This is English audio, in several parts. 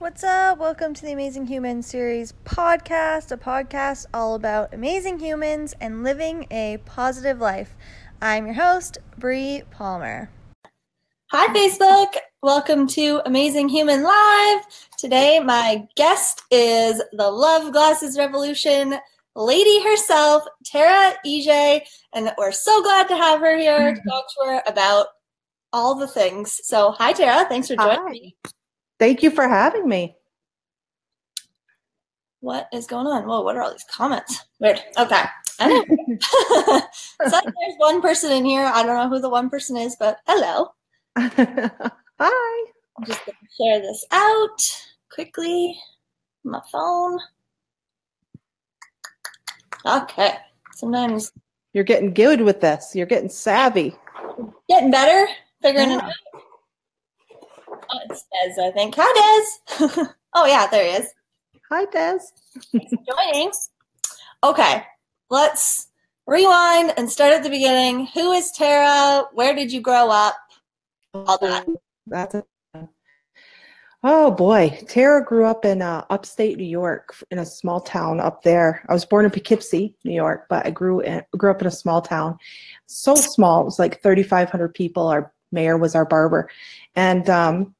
What's up? Welcome to the Amazing Humans series podcast, a podcast all about amazing humans and living a positive life. I'm your host, Bree Palmer. Hi, Facebook. Welcome to Amazing Human Live. Today, my guest is the Love Glasses Revolution lady herself, Tara EJ, and we're so glad to have her here to talk to her about all the things. So, hi, Tara. Thanks for joining Hi. me. Thank you for having me. What is going on? Whoa, what are all these comments? Weird. Okay. So there's one person in here. I don't know who the one person is, but hello. Hi. I'm just going to share this out quickly. My phone. Okay. Sometimes You're getting good with this. You're getting savvy. getting better, figuring it out. Oh, it's Des, I think. Hi, Des. oh, yeah, there he is. Hi, Des. joining. Okay, let's rewind and start at the beginning. Who is Tara? Where did you grow up? All that. That's it. Oh boy, Tara grew up in uh, upstate New York in a small town up there. I was born in Poughkeepsie, New York, but I grew in, grew up in a small town. So small, it was like 3,500 people. Our mayor was our barber, and um,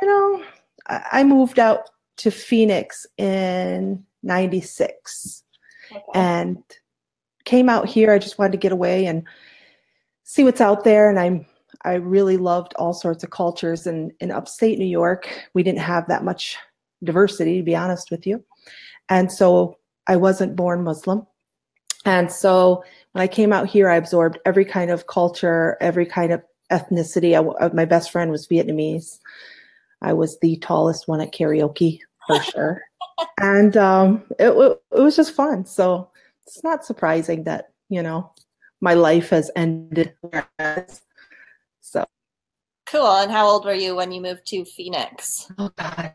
you know, I, I moved out to Phoenix in '96 Okay. and came out here. I just wanted to get away and see what's out there. And I'm I really loved all sorts of cultures. And in upstate New York, we didn't have that much diversity, to be honest with you. And so I wasn't born Muslim. And so when I came out here, I absorbed every kind of culture, every kind of ethnicity. I, uh, my best friend was Vietnamese. I was the tallest one at karaoke for sure. and um, it, wa- it was just fun. So it's not surprising that, you know, my life has ended. where it has. So, Cool. And how old were you when you moved to Phoenix? oh God,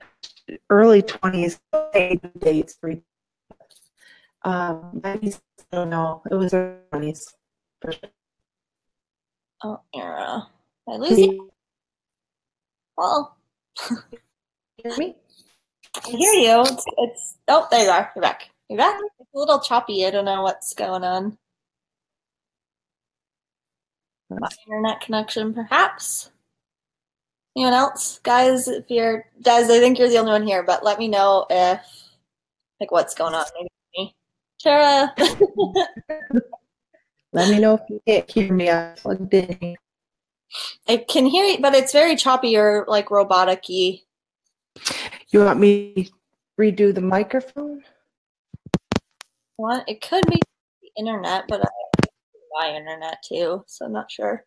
early 20s, eight dates, three. Um, I don't know. It was early 20s. for sure. Oh, era. I lose you? Well, Hear me? I hear you. It's, it's oh, there you are. You're back. You're back. It's a little choppy. I don't know what's going on. My internet connection, perhaps. Anyone else, guys? If you're Des, I think you're the only one here. But let me know if like what's going on. Maybe me. Tara. Let me know if you can't hear me. I plugged in. I can hear you, but it's very choppy or like robotic-y. You want me to redo the microphone? What? It could be the internet, but I my internet too, so I'm not sure.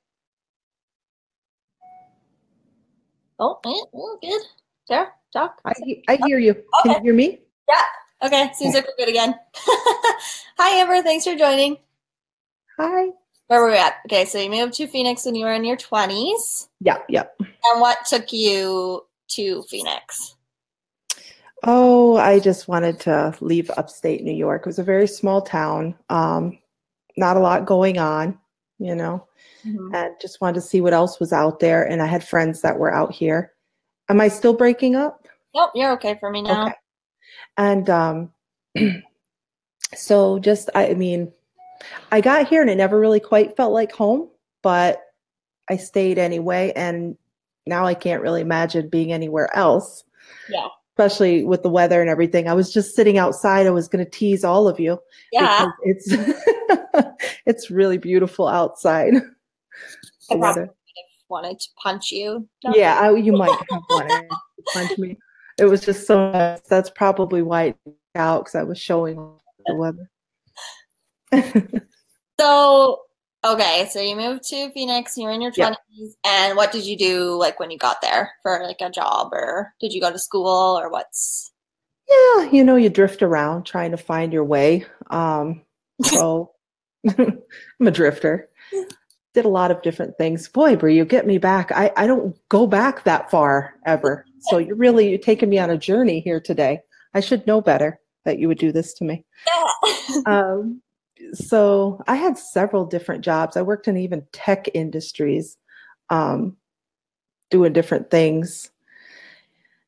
Oh, eh, oh, good. There, talk. I, I hear you. Can you hear me? Yeah. Okay, seems like we're good again. Hi, Amber. Thanks for joining. Hi. Where were we at? Okay, so you moved to Phoenix when you were in your 20s. Yeah, yeah. And what took you to Phoenix? Oh, I just wanted to leave upstate New York. It was a very small town, um, not a lot going on, you know, and just wanted to see what else was out there. And I had friends that were out here. Am I still breaking up? Nope, you're okay for me now. Okay. And um, so just, I mean, I got here and it never really quite felt like home, but I stayed anyway. And now I can't really imagine being anywhere else. Yeah. Especially with the weather and everything. I was just sitting outside. I was going to tease all of you. Yeah, It's it's really beautiful outside. I The probably weather. wanted to punch you. Yeah, I, you might have wanted to punch me. It was just so nice. That's probably why it out because I was showing the weather. So, okay, so you moved to Phoenix, you were in your Yeah. 20s, and what did you do like when you got there for like a job or did you go to school or what's yeah, you know, you drift around trying to find your way. Um, so I'm a drifter. Did a lot of different things. Boy, Bree, you get me back. I, I don't go back that far ever. So you're really you're taking me on a journey here today. I should know better that you would do this to me. Yeah. um, so I had several different jobs. I worked in even tech industries, um, doing different things.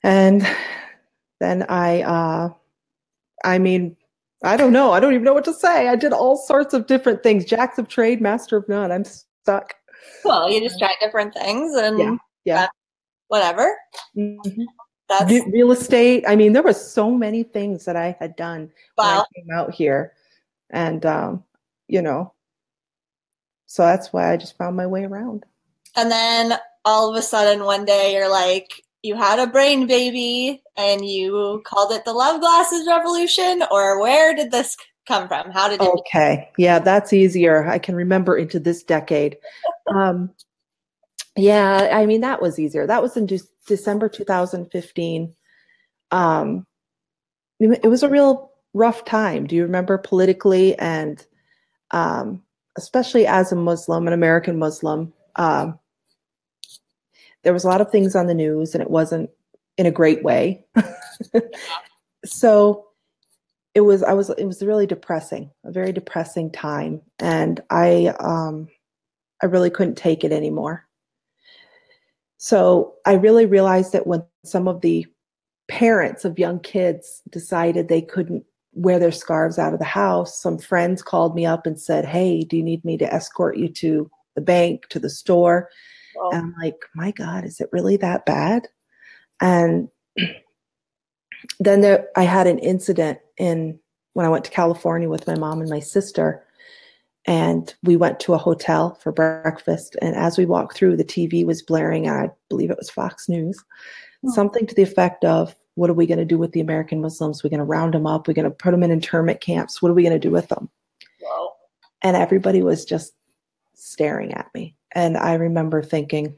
And then I, uh, I mean, I don't know. I don't even know what to say. I did all sorts of different things. Jacks of trade, master of none. I'm stuck. Well, you just try different things and Yeah, yeah. whatever. Mhm. That's Real estate. I mean, there were so many things that I had done when I came out here, and um, you know, so that's why I just found my way around. And then all of a sudden one day you're like, you had a brain baby and you called it the love glasses revolution, or where did this come from? How did it Okay. Yeah, that's easier. I can remember into this decade. Um, yeah, I mean, that was easier. That was in De- December 2015. Um, it was a real rough time. Do you remember politically and um, especially as a Muslim, an American Muslim? Um, there was a lot of things on the news and it wasn't in a great way. so it was i was it was really depressing a very depressing time and i um i really couldn't take it anymore so i really realized that when some of the parents of young kids decided they couldn't wear their scarves out of the house some friends called me up and said hey do you need me to escort you to the bank to the store and I'm like, my God, is it really that bad? And then there, I had an incident in when I went to California with my mom and my sister, and we went to a hotel for breakfast. And as we walked through, the TV was blaring. I believe it was Fox News, Hmm. something to the effect of, "What are we going to do with the American Muslims? We're going to round them up. We're going to put them in internment camps. What are we going to do with them?" whoa. And everybody was just staring at me. And I remember thinking,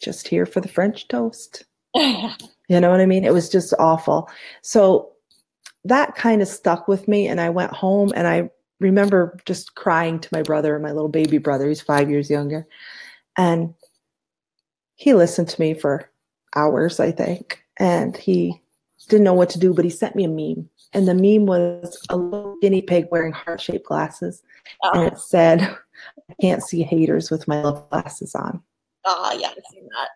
just here for the French toast. You know what I mean? It was just awful. So that kind of stuck with me. And I went home and I remember just crying to my brother, my little baby brother. He's five years younger. And he listened to me for hours, I think. And he didn't know what to do, but he sent me a meme. And the meme was a little guinea pig wearing heart shaped glasses. And oh, it ah. said, I can't see haters with my love glasses on. oh, yeah, I've seen that.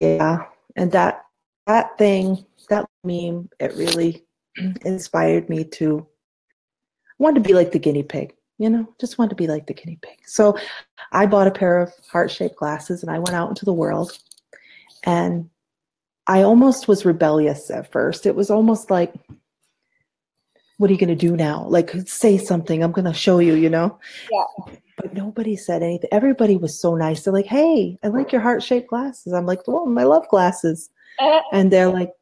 Yeah. And that that thing, that meme, it really inspired me to want to be like the guinea pig, you know, just want to be like the guinea pig. So I bought a pair of heart-shaped glasses and I went out into the world and I almost was rebellious at first. It was almost like what are you going to do now? Like say something. I'm going to show you, you know. Yeah. But nobody said anything. Everybody was so nice. They're like, "Hey, I like your heart-shaped glasses." I'm like, "Oh, I love glasses." Eh, and they're like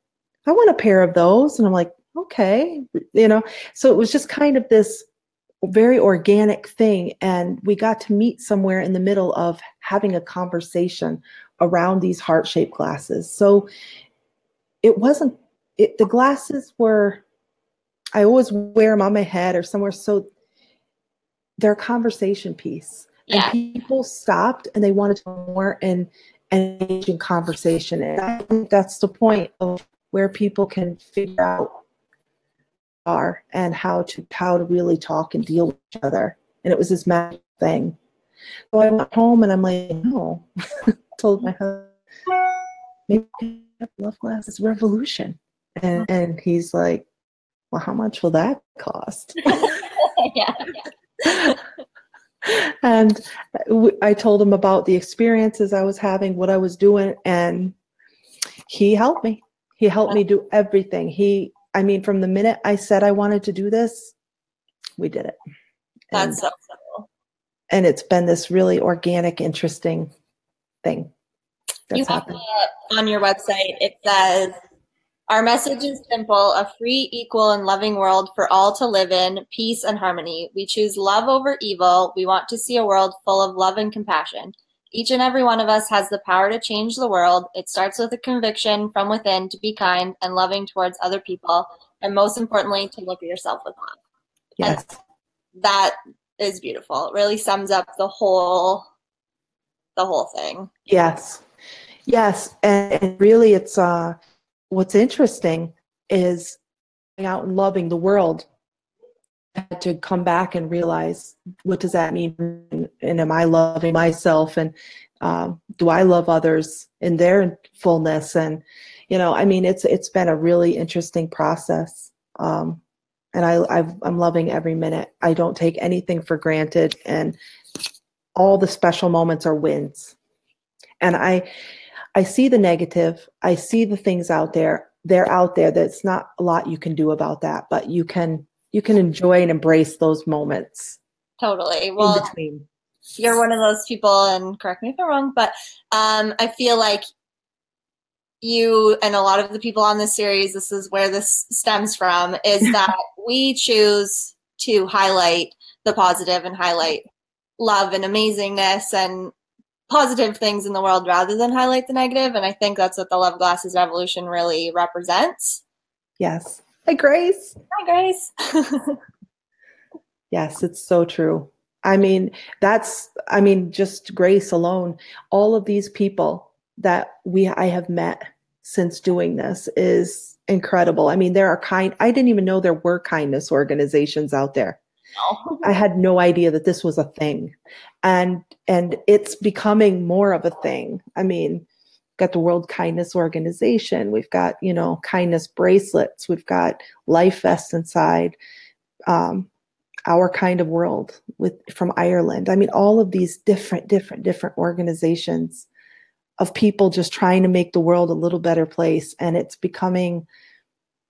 i want a pair of those and i'm like okay you know so it was just kind of this very organic thing and we got to meet somewhere in the middle of having a conversation around these heart-shaped glasses. So it wasn't it, the glasses were i always wear them on my head or somewhere so they're a conversation piece. Yeah. and people stopped and they wanted to more and and engage in conversation. And i think that's the point of where people can figure out are and how to how to really talk and deal with each other. And it was this magic thing. So i went home and i'm like no told my husband maybe love glasses revolution and and he's like well how much will that cost yeah. and I told him about the experiences I was having, what I was doing, and he helped me. He helped me do everything. He, I mean, from the minute I said I wanted to do this, we did it. And, That's so cool. and it's been this really organic, interesting thing You have happened. on your website, it says, Our message is simple a free, equal, and loving world for all to live in, peace and harmony. We choose love over evil. We want to see a world full of love and compassion. Each and every one of us has the power to change the world. It starts with a conviction from within to be kind and loving towards other people, and most importantly, to look at yourself with love. Yes. That is beautiful. It really sums up the whole the whole thing. Yes. Yes. And, and really it's uh what's interesting is going out and loving the world. To come back and realize what does that mean and, and am I loving myself and um, do I love others in their fullness and you know, I mean, it's it's been a really interesting process. Um, and I I've, I'm loving every minute. I don't take anything for granted, and all the special moments are wins. And I I see the negative. I see the things out there. They're out there. That's not a lot you can do about that, but you can you can enjoy and embrace those moments. Totally. Well, you're one of those people, and correct me if I'm wrong, but um, I feel like you and a lot of the people on this series, this is where this stems from, is that we choose to highlight the positive and highlight love and amazingness and positive things in the world rather than highlight the negative. And I think that's what the Love Glasses Revolution really represents. Yes. Hi, Grace. Hi, Grace. yes, it's so true. I mean, that's, I mean, just Grace alone, all of these people that we, I have met since doing this is incredible. I mean, there are kind, I didn't even know there were kindness organizations out there. I had no idea that this was a thing. And and it's becoming more of a thing. I mean, got the World Kindness Organization, we've got, you know, kindness bracelets, we've got Life Vest Inside. Um, our kind of world with from Ireland. I mean, all of these different, different, different organizations of people just trying to make the world a little better place. And it's becoming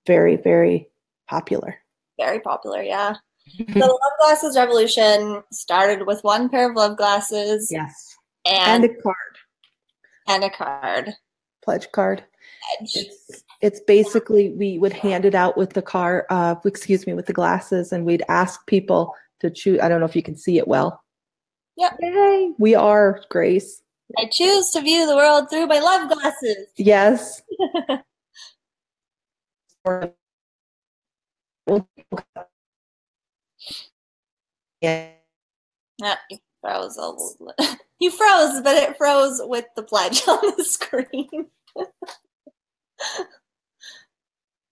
very, very popular. Very popular, yeah the love glasses revolution started with one pair of love glasses. Yes. And, and a card. And a card. Pledge card. Pledge. It's, it's basically we would hand it out with the car, uh, excuse me, with the glasses, and we'd ask people to choose. I don't know if you can see it well. Yep. Yay. We are Grace. I choose to view the world through my love glasses. Yes. Yeah. you froze a little. you froze, but it froze with the pledge on the screen.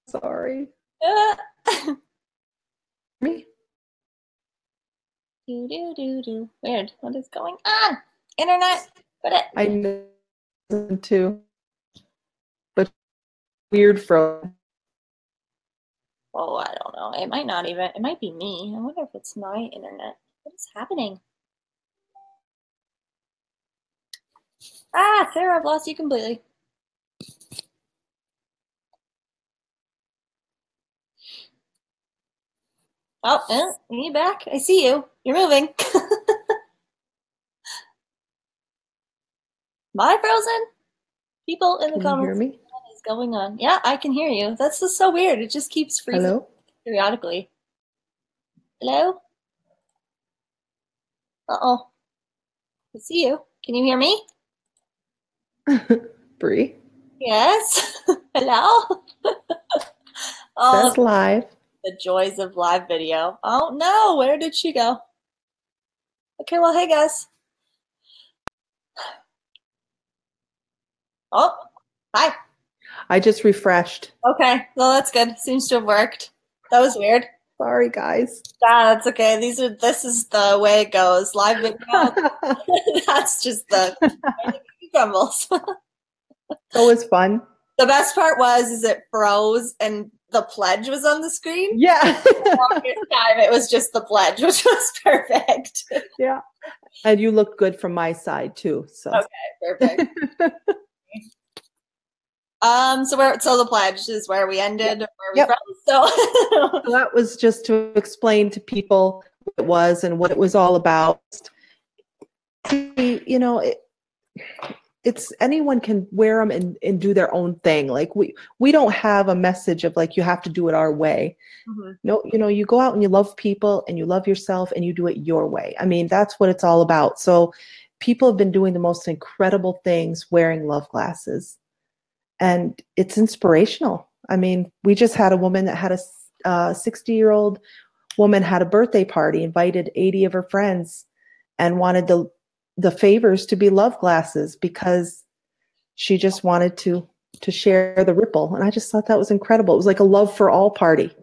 Sorry. Me? Do do do do. Weird. What is going on? Internet. Put it. I know too. But weird froze. Oh, I don't know. It might not even, it might be me. I wonder if it's my internet. What is happening? Ah, Sarah, I've lost you completely. Oh, eh, you back? I see you. You're moving. Am I frozen? People in the Can comments. You hear me? Going on? Yeah, I can hear you. That's just so weird. It just keeps freezing Hello? periodically. Hello? Uh-oh. I see you. Can you hear me? Bree? Yes. Hello? oh, That's live. The joys of live video. Oh, no. Where did she go? Okay, well, hey, guys. Oh, hi. I just refreshed. Okay, well that's good. Seems to have worked. That was weird. Sorry, guys. Nah, that's okay. These are this is the way it goes. Live video. that's just the crumbles. so was fun. The best part was is it froze and the pledge was on the screen. Yeah. the time it was just the pledge, which was perfect. Yeah. And you look good from my side too. So okay, perfect. Um, so where so the pledge is where we ended, yep. where we yep. from. So. so that was just to explain to people what it was and what it was all about. You know, it, it's anyone can wear them and, and do their own thing. Like we we don't have a message of like you have to do it our way. Mm-hmm. No, you know, you go out and you love people and you love yourself and you do it your way. I mean, that's what it's all about. So people have been doing the most incredible things wearing love glasses and it's inspirational. I mean, we just had a woman that had a uh, 60 year old woman had a birthday party, invited 80 of her friends, and wanted the the favors to be love glasses because she just wanted to to share the ripple. And I just thought that was incredible. It was like a love for all party.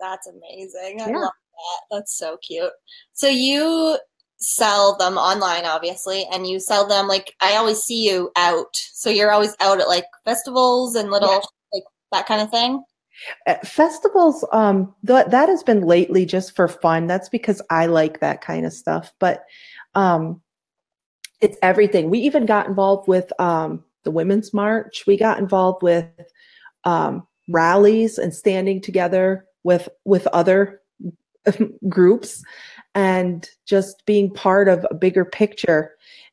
That's amazing. I yeah. love that. That's so cute. So you sell them online, obviously, and you sell them like I always see you out. So you're always out at like festivals and little yeah. like that kind of thing. At festivals, um, th- that has been lately just for fun. That's because I like that kind of stuff. But um, it's everything. We even got involved with um, the Women's March. We got involved with um, rallies and standing together with with other groups and just being part of a bigger picture.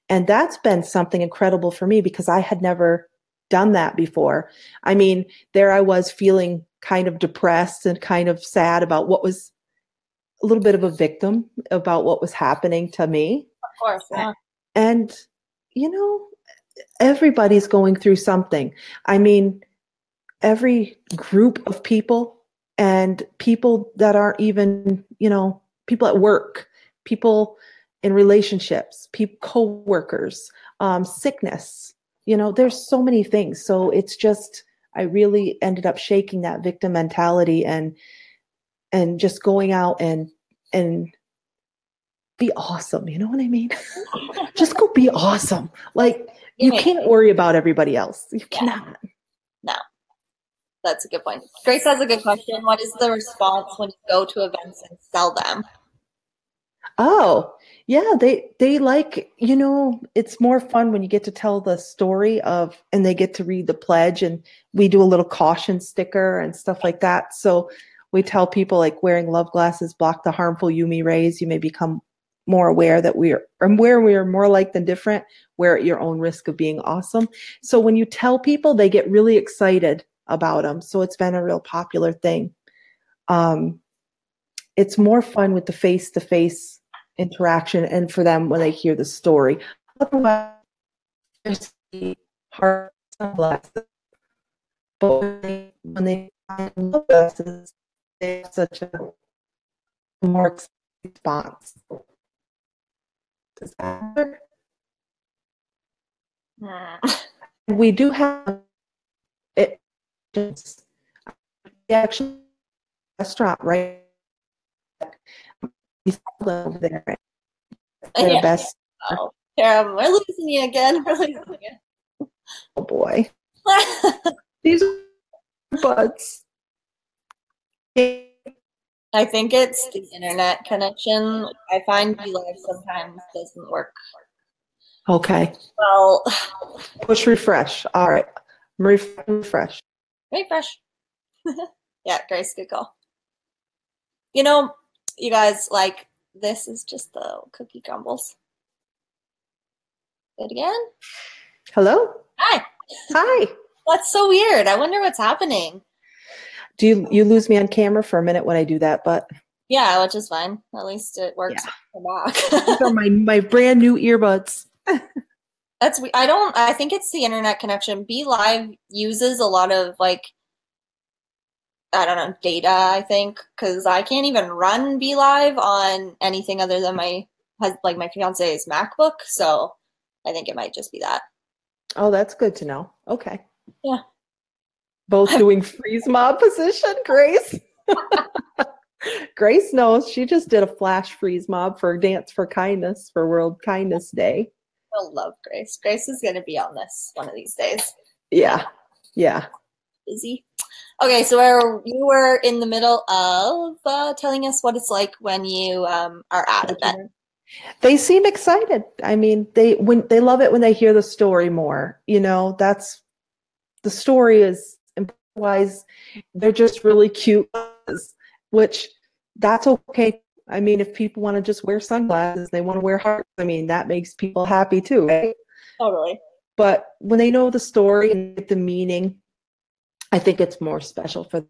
And that's been something incredible for me because I had never done that before. I mean, there I was feeling kind of depressed and kind of sad about what was a little bit of a victim about what was happening to me. Of course. Yeah. And, you know, everybody's going through something. I mean, every group of people and people that aren't even, you know, people at work, people in relationships, people, co-workers, um, sickness. You know, there's so many things. So it's just, I really ended up shaking that victim mentality and and just going out and and be awesome. You know what I mean? just go be awesome. Like you can't worry about everybody else. You cannot. No. That's a good point. Grace has a good question. What is the response when you go to events and sell them? Oh, yeah, they they like, you know, it's more fun when you get to tell the story of and they get to read the pledge and we do a little caution sticker and stuff like that. So we tell people like wearing love glasses block the harmful UV rays. You may become more aware that we are where we are more like than different, we're at your own risk of being awesome. So when you tell people, they get really excited about them. So it's been a real popular thing. Um, it's more fun with the face to face interaction and for them when they hear the story. Otherwise, hard sunglasses. But when they, when they find glasses, they have such a more response. Does that work? we do have actually restaurant right over there. They're yeah. best. Oh, Kara, we're losing you again. We're losing you. Oh boy. These buds. I think it's the internet connection. I find BeLive sometimes doesn't work. Okay. Well, push refresh. All right. Refresh. Refresh. yeah, Grace, good call. You know, you guys, like, this is just the cookie crumbles. it again. Hello. Hi. Hi. That's so weird. I wonder what's happening. Do you you lose me on camera for a minute when I do that? But yeah, which is fine. At least it works. Yeah. These are my my brand new earbuds. That's I don't. I think it's the internet connection. Be Live uses a lot of like I don't know, data, I think, because I can't even run Be Live on anything other than my like my fiance's MacBook. So I think it might just be that. Oh, that's good to know. Okay. Yeah. Both doing freeze mob position, Grace. Grace knows she just did a flash freeze mob for Dance for Kindness for World Kindness Day. I love Grace. Grace is going to be on this one of these days. Yeah. Yeah. Busy. Okay, so where you were in the middle of uh, telling us what it's like when you um, are at an event. They seem excited. I mean, they when they love it when they hear the story more. You know, that's the story is wise. They're just really cute, which that's okay. I mean, if people want to just wear sunglasses, they want to wear hearts. I mean, that makes people happy too, right? Totally. But when they know the story and the meaning I think it's more special for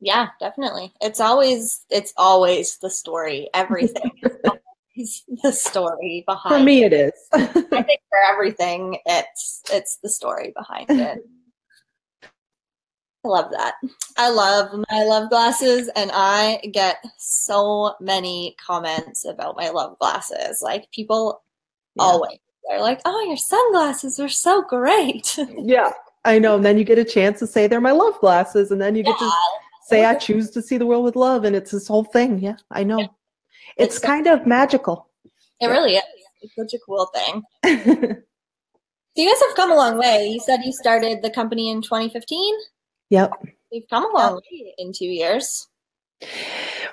yeah definitely it's always it's always the story everything is the story behind for me it is i think for everything it's it's the story behind it i love that i love my love glasses and i get so many comments about my love glasses like people yeah. always they're like oh your sunglasses are so great yeah I know. And then you get a chance to say they're my love glasses, and then you get to say I choose to see the world with love, and it's this whole thing. Yeah, I know. it's, it's kind of magical. It yeah. really is. It's such a cool thing. so you guys have come a long way. You said you started the company in 2015. Yep. We've come a long way in two years.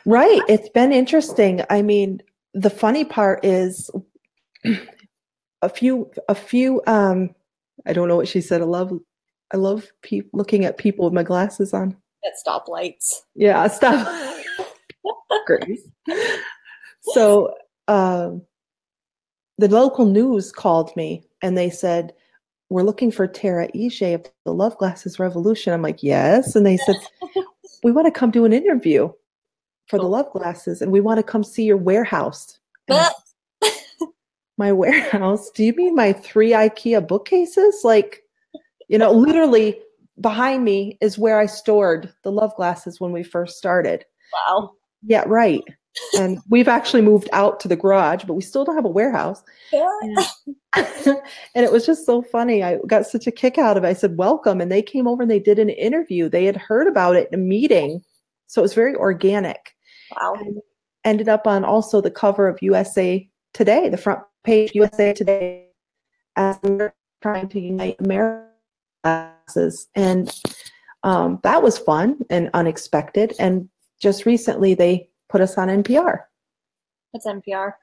Right. It's been interesting. I mean, the funny part is a few a few um I don't know what she said. I love I love pe- looking at people with my glasses on. At stoplights. Yeah, stop. Grace. So um, the local news called me and they said, We're looking for Tara Ije of the Love Glasses Revolution. I'm like, Yes. And they said, We want to come do an interview for the oh. Love Glasses and we want to come see your warehouse. my warehouse? Do you mean my three IKEA bookcases? Like, you know, literally behind me is where I stored the love glasses when we first started. Wow. Yeah, right. And we've actually moved out to the garage, but we still don't have a warehouse. Yeah. and it was just so funny. I got such a kick out of it. I said, Welcome. And they came over and they did an interview. They had heard about it in a meeting. So it was very organic. Wow. And ended up on also the cover of USA Today, the front page USA Today, as we're trying to unite America classes. And um, that was fun and unexpected. And just recently, they put us on NPR. What's NPR?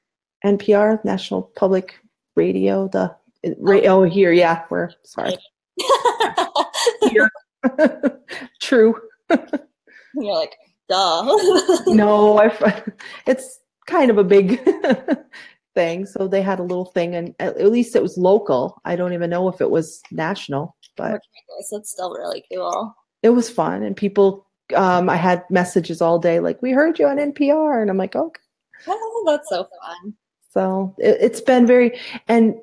NPR, National Public Radio. The radio oh. here, yeah, we're sorry. True. You're like, duh. no, I, it's kind of a big thing. So they had a little thing, and at, at least it was local. I don't even know if it was national, but it's still really cool. It was fun, and people. Um, I had messages all day like, "We heard you on NPR," and I'm like, "Okay." Oh, that's so fun. So it, it's been very, and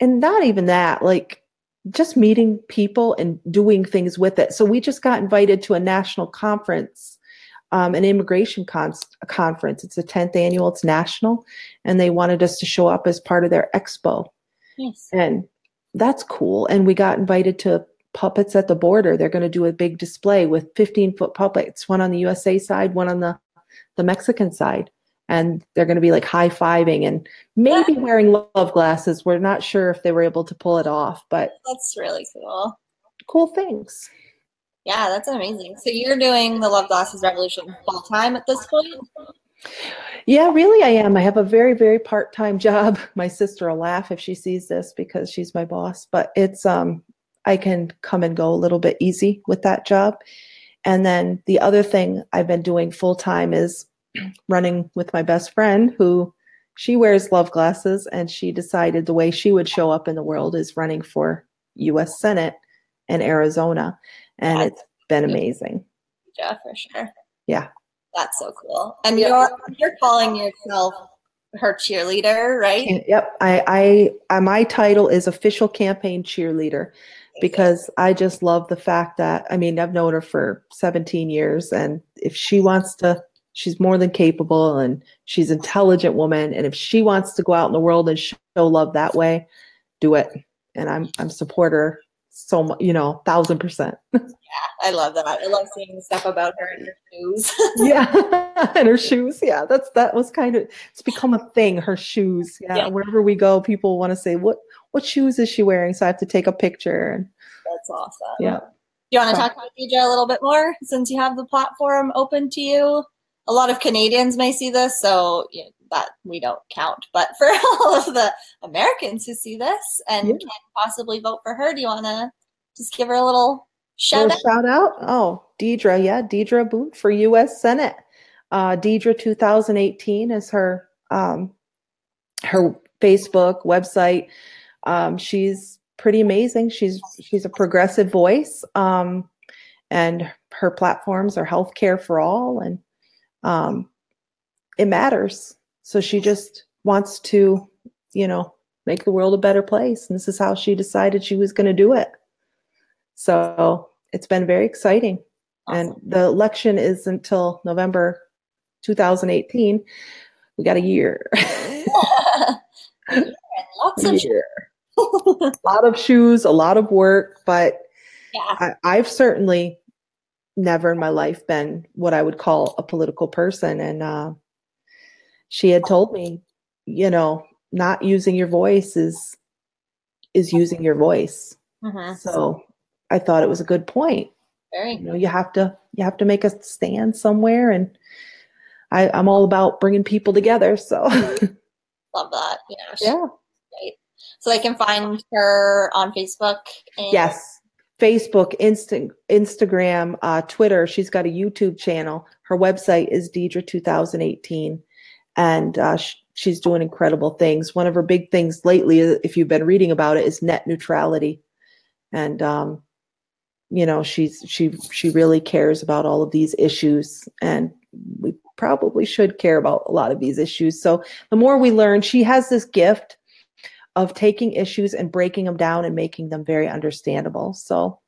and not even that, like just meeting people and doing things with it. So we just got invited to a national conference um, an immigration con- conference. It's the 10th annual, it's national, and they wanted us to show up as part of their expo. Yes. And that's cool. And we got invited to puppets at the border. They're going to do a big display with 15 foot puppets, one on the USA side, one on the, the Mexican side. And they're going to be like high fiving and maybe wearing love glasses. We're not sure if they were able to pull it off, but that's really cool. Cool things. Yeah, that's amazing. So you're doing the Love Glasses Revolution full time at this point? Yeah, really, I am. I have a very, very part time job. My sister will laugh if she sees this because she's my boss, but it's, um, I can come and go a little bit easy with that job. And then the other thing I've been doing full time is running with my best friend who she wears love glasses and she decided the way she would show up in the world is running for US Senate in Arizona and yeah. it's been amazing. Yeah, for sure. Yeah. That's so cool. And you're you're calling yourself her cheerleader, right? Yep. I, I, I my title is official campaign cheerleader because I just love the fact that I mean I've known her for 17 years and if she wants to she's more than capable and she's an intelligent woman and if she wants to go out in the world and show love that way, do it. And I'm I'm supporter so much, you know, thousand percent. yeah, I love that. I love seeing stuff about her in her shoes. yeah, and her shoes. Yeah, that's that was kind of it's become a thing. Her shoes. Yeah, yeah. wherever we go, people want to say what what shoes is she wearing? So I have to take a picture. That's awesome. Yeah. Do you want to talk about DJ a little bit more since you have the platform open to you? A lot of Canadians may see this, so you know, that we don't count. But for all of the Americans who see this and yeah. can possibly vote for her, do you want to just give her a little shout out? Shout out. Oh, Deedra. Yeah, Deedra Abboud for U.S. Senate. Uh, Deedra 2018 is her um, her Facebook website. Um, she's pretty amazing. She's she's a progressive voice, um, and her platforms are healthcare for all, and um, it matters. So she just wants to, you know, make the world a better place. And this is how she decided she was going to do it. So it's been very exciting. Awesome. And the election is until November 2018. We got a year. Lots of year. A lot of shoes, a lot of work, but yeah. I, have certainly never in my life been what I would call a political person. And uh, she had told me, you know, not using your voice is is using your voice. Mm-hmm. So I thought it was a good point. Very. You know, you have to you have to make a stand somewhere, and I, I'm all about bringing people together. So Love that. Yeah. yeah. So they can find her on Facebook. And yes. Facebook, Insta- Instagram, uh, Twitter. She's got a YouTube channel. Her website is Deedra 2018, and uh, sh- she's doing incredible things. One of her big things lately, if you've been reading about it, is net neutrality, and um, you know she's she she really cares about all of these issues, and we probably should care about a lot of these issues. So the more we learn, she has this gift of taking issues and breaking them down and making them very understandable. So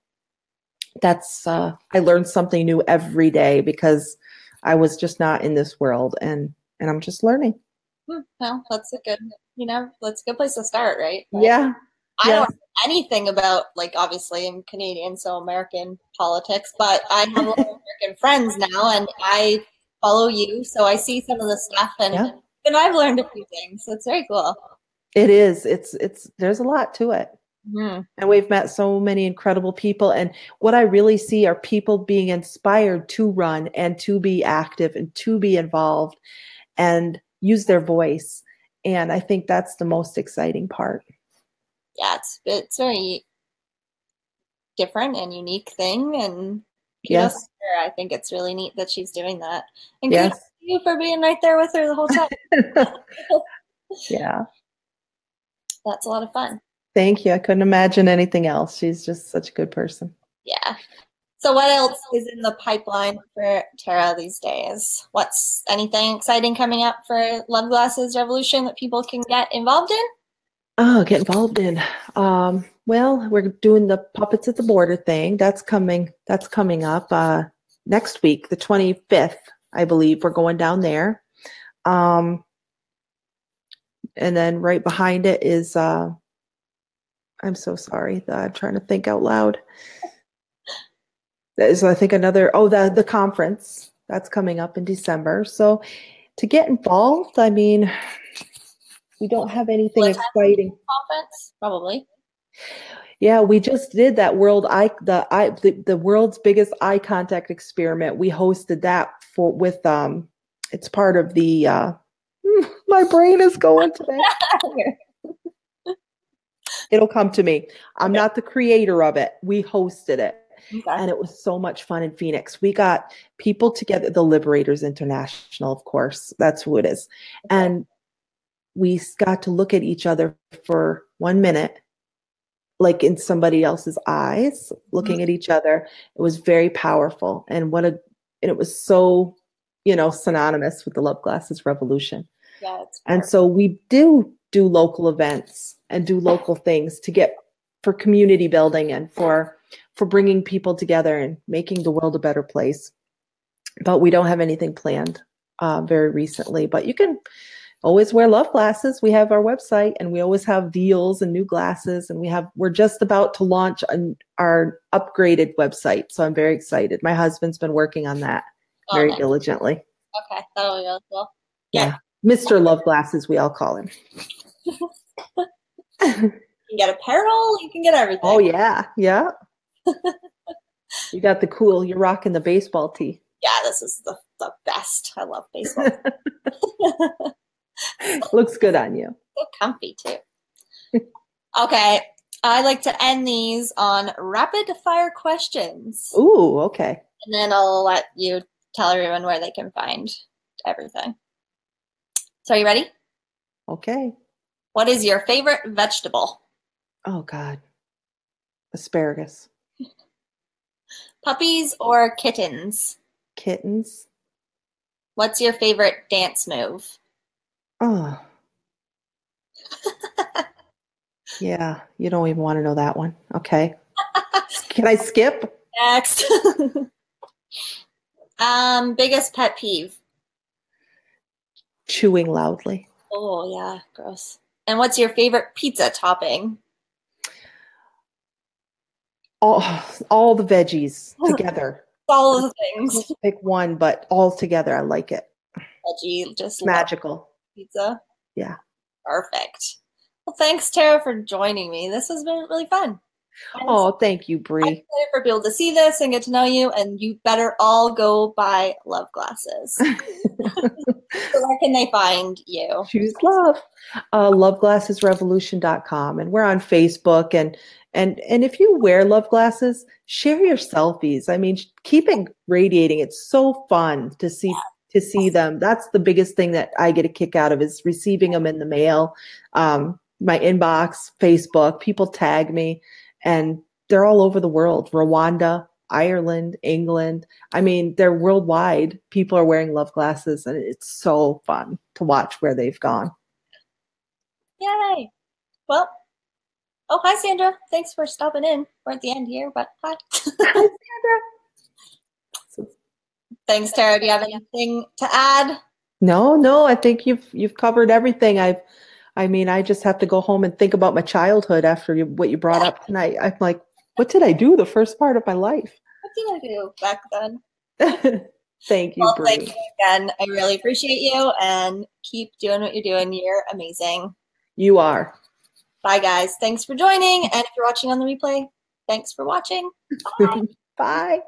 that's uh, I learned something new every day because I was just not in this world and and I'm just learning. Hmm, Well, that's a good, you know, that's a good place to start, right? Like, Yeah. I yes. don't know anything about, like, obviously I'm Canadian, so American politics, but I have a lot of American friends now, and I follow you, so I see some of the stuff, and Yeah. and I've learned a few things. So it's very cool. It is. It's it's there's a lot to it. Hmm. And we've met so many incredible people. And what I really see are people being inspired to run and to be active and to be involved and use their voice. And I think that's the most exciting part. Yeah, it's it's very different and unique thing, and Yes. I think it's really neat that she's doing that. And Yes. you for being right there with her the whole time. yeah. That's a lot of fun. Thank you. I couldn't imagine anything else. She's just such a good person. Yeah. So what else is in the pipeline for Tara these days? What's anything exciting coming up for Love Glasses Revolution that people can get involved in? Oh, get involved in. Um, well, we're doing the puppets at the border thing. That's coming. That's coming up uh, next week, the twenty fifth, I believe. We're going down there. Um, and then right behind it is. Uh, I'm so sorry. That I'm trying to think out loud. That is, I think, another. Oh, the the conference that's coming up in December. So, to get involved, I mean, we don't have anything What exciting. Conference? Probably. Yeah, we just did that world eye the eye the, the world's biggest eye contact experiment. We hosted that for with um it's part of the uh my brain is going today. It'll come to me. I'm Okay. not the creator of it. We hosted it Okay. and it was so much fun in Phoenix. We got people together, the Liberators International, of course, that's who it is. And we got to look at each other for one minute, like in somebody else's eyes, looking mm-hmm. at each other. It was very powerful. And what a, and it was so, you know, synonymous with the Love Glasses Revolution. Yeah, And so we do do local events and do local things to get for community building and for for bringing people together and making the world a better place. But we don't have anything planned uh, very recently. But you can always wear love glasses. We have our website and we always have deals and new glasses. And we have we're just about to launch an, our upgraded website. So I'm very excited. My husband's been working on that Oh, very nice. diligently. Okay, that'll be really cool. Mr. Love Glasses, we all call him. You can get apparel, you can get everything. Oh yeah, yeah. you got the cool. You're rocking the baseball tee. Yeah, this is the, the best. I love baseball. Looks good on you. so comfy too. okay, I like to end these on rapid fire questions. Ooh, okay. And then I'll let you tell everyone where they can find everything. So, are you ready? Okay. What is your favorite vegetable? Oh God. Asparagus. Puppies or kittens? Kittens. What's your favorite dance move? Oh. yeah, you don't even want to know that one. Okay. Can I skip? Next. um, biggest pet peeve. Chewing loudly. Oh yeah, gross. And what's your favorite pizza topping? All all the veggies together. All the things. Pick one, but all together I like it. Veggie, just Magical. pizza. Yeah. Perfect. Well, thanks, Tara, for joining me. This has been really fun. Oh, thank you, Bree. excited for people to see this and get to know you, and you better all go buy love glasses. so where can they find you? Choose love. Uh, loveglassesrevolution.com. And we're on Facebook. And and and if you wear love glasses, share your selfies. I mean, keep it radiating. It's so fun to see to see them. That's the biggest thing that I get a kick out of is receiving them in the mail. Um, my inbox, Facebook, people tag me and they're all over the world Rwanda, Ireland, England. I mean, they're worldwide. People are wearing love glasses, and it's so fun to watch where they've gone. Yay! Well, oh, hi, Sandra. Thanks for stopping in. We're at the end here, but hi. Hi, Sandra. Thanks, Tara. Do you have anything to add? No, no, I think you've you've covered everything. I've I mean, I just have to go home and think about my childhood after you, what you brought up tonight. I'm like, what did I do the first part of my life? What did I do back then? thank you, Well, Bree. thank you again. I really appreciate you and keep doing what you're doing. You're amazing. You are. Bye, guys. Thanks for joining. And if you're watching on the replay, thanks for watching. Bye. Bye.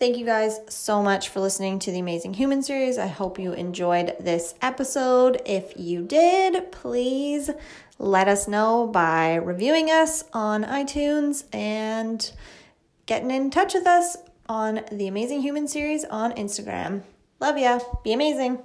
Thank you guys so much for listening to the Amazing Human series. I hope you enjoyed this episode. If you did, please let us know by reviewing us on iTunes and getting in touch with us on the Amazing Human series on Instagram. Love ya. Be amazing.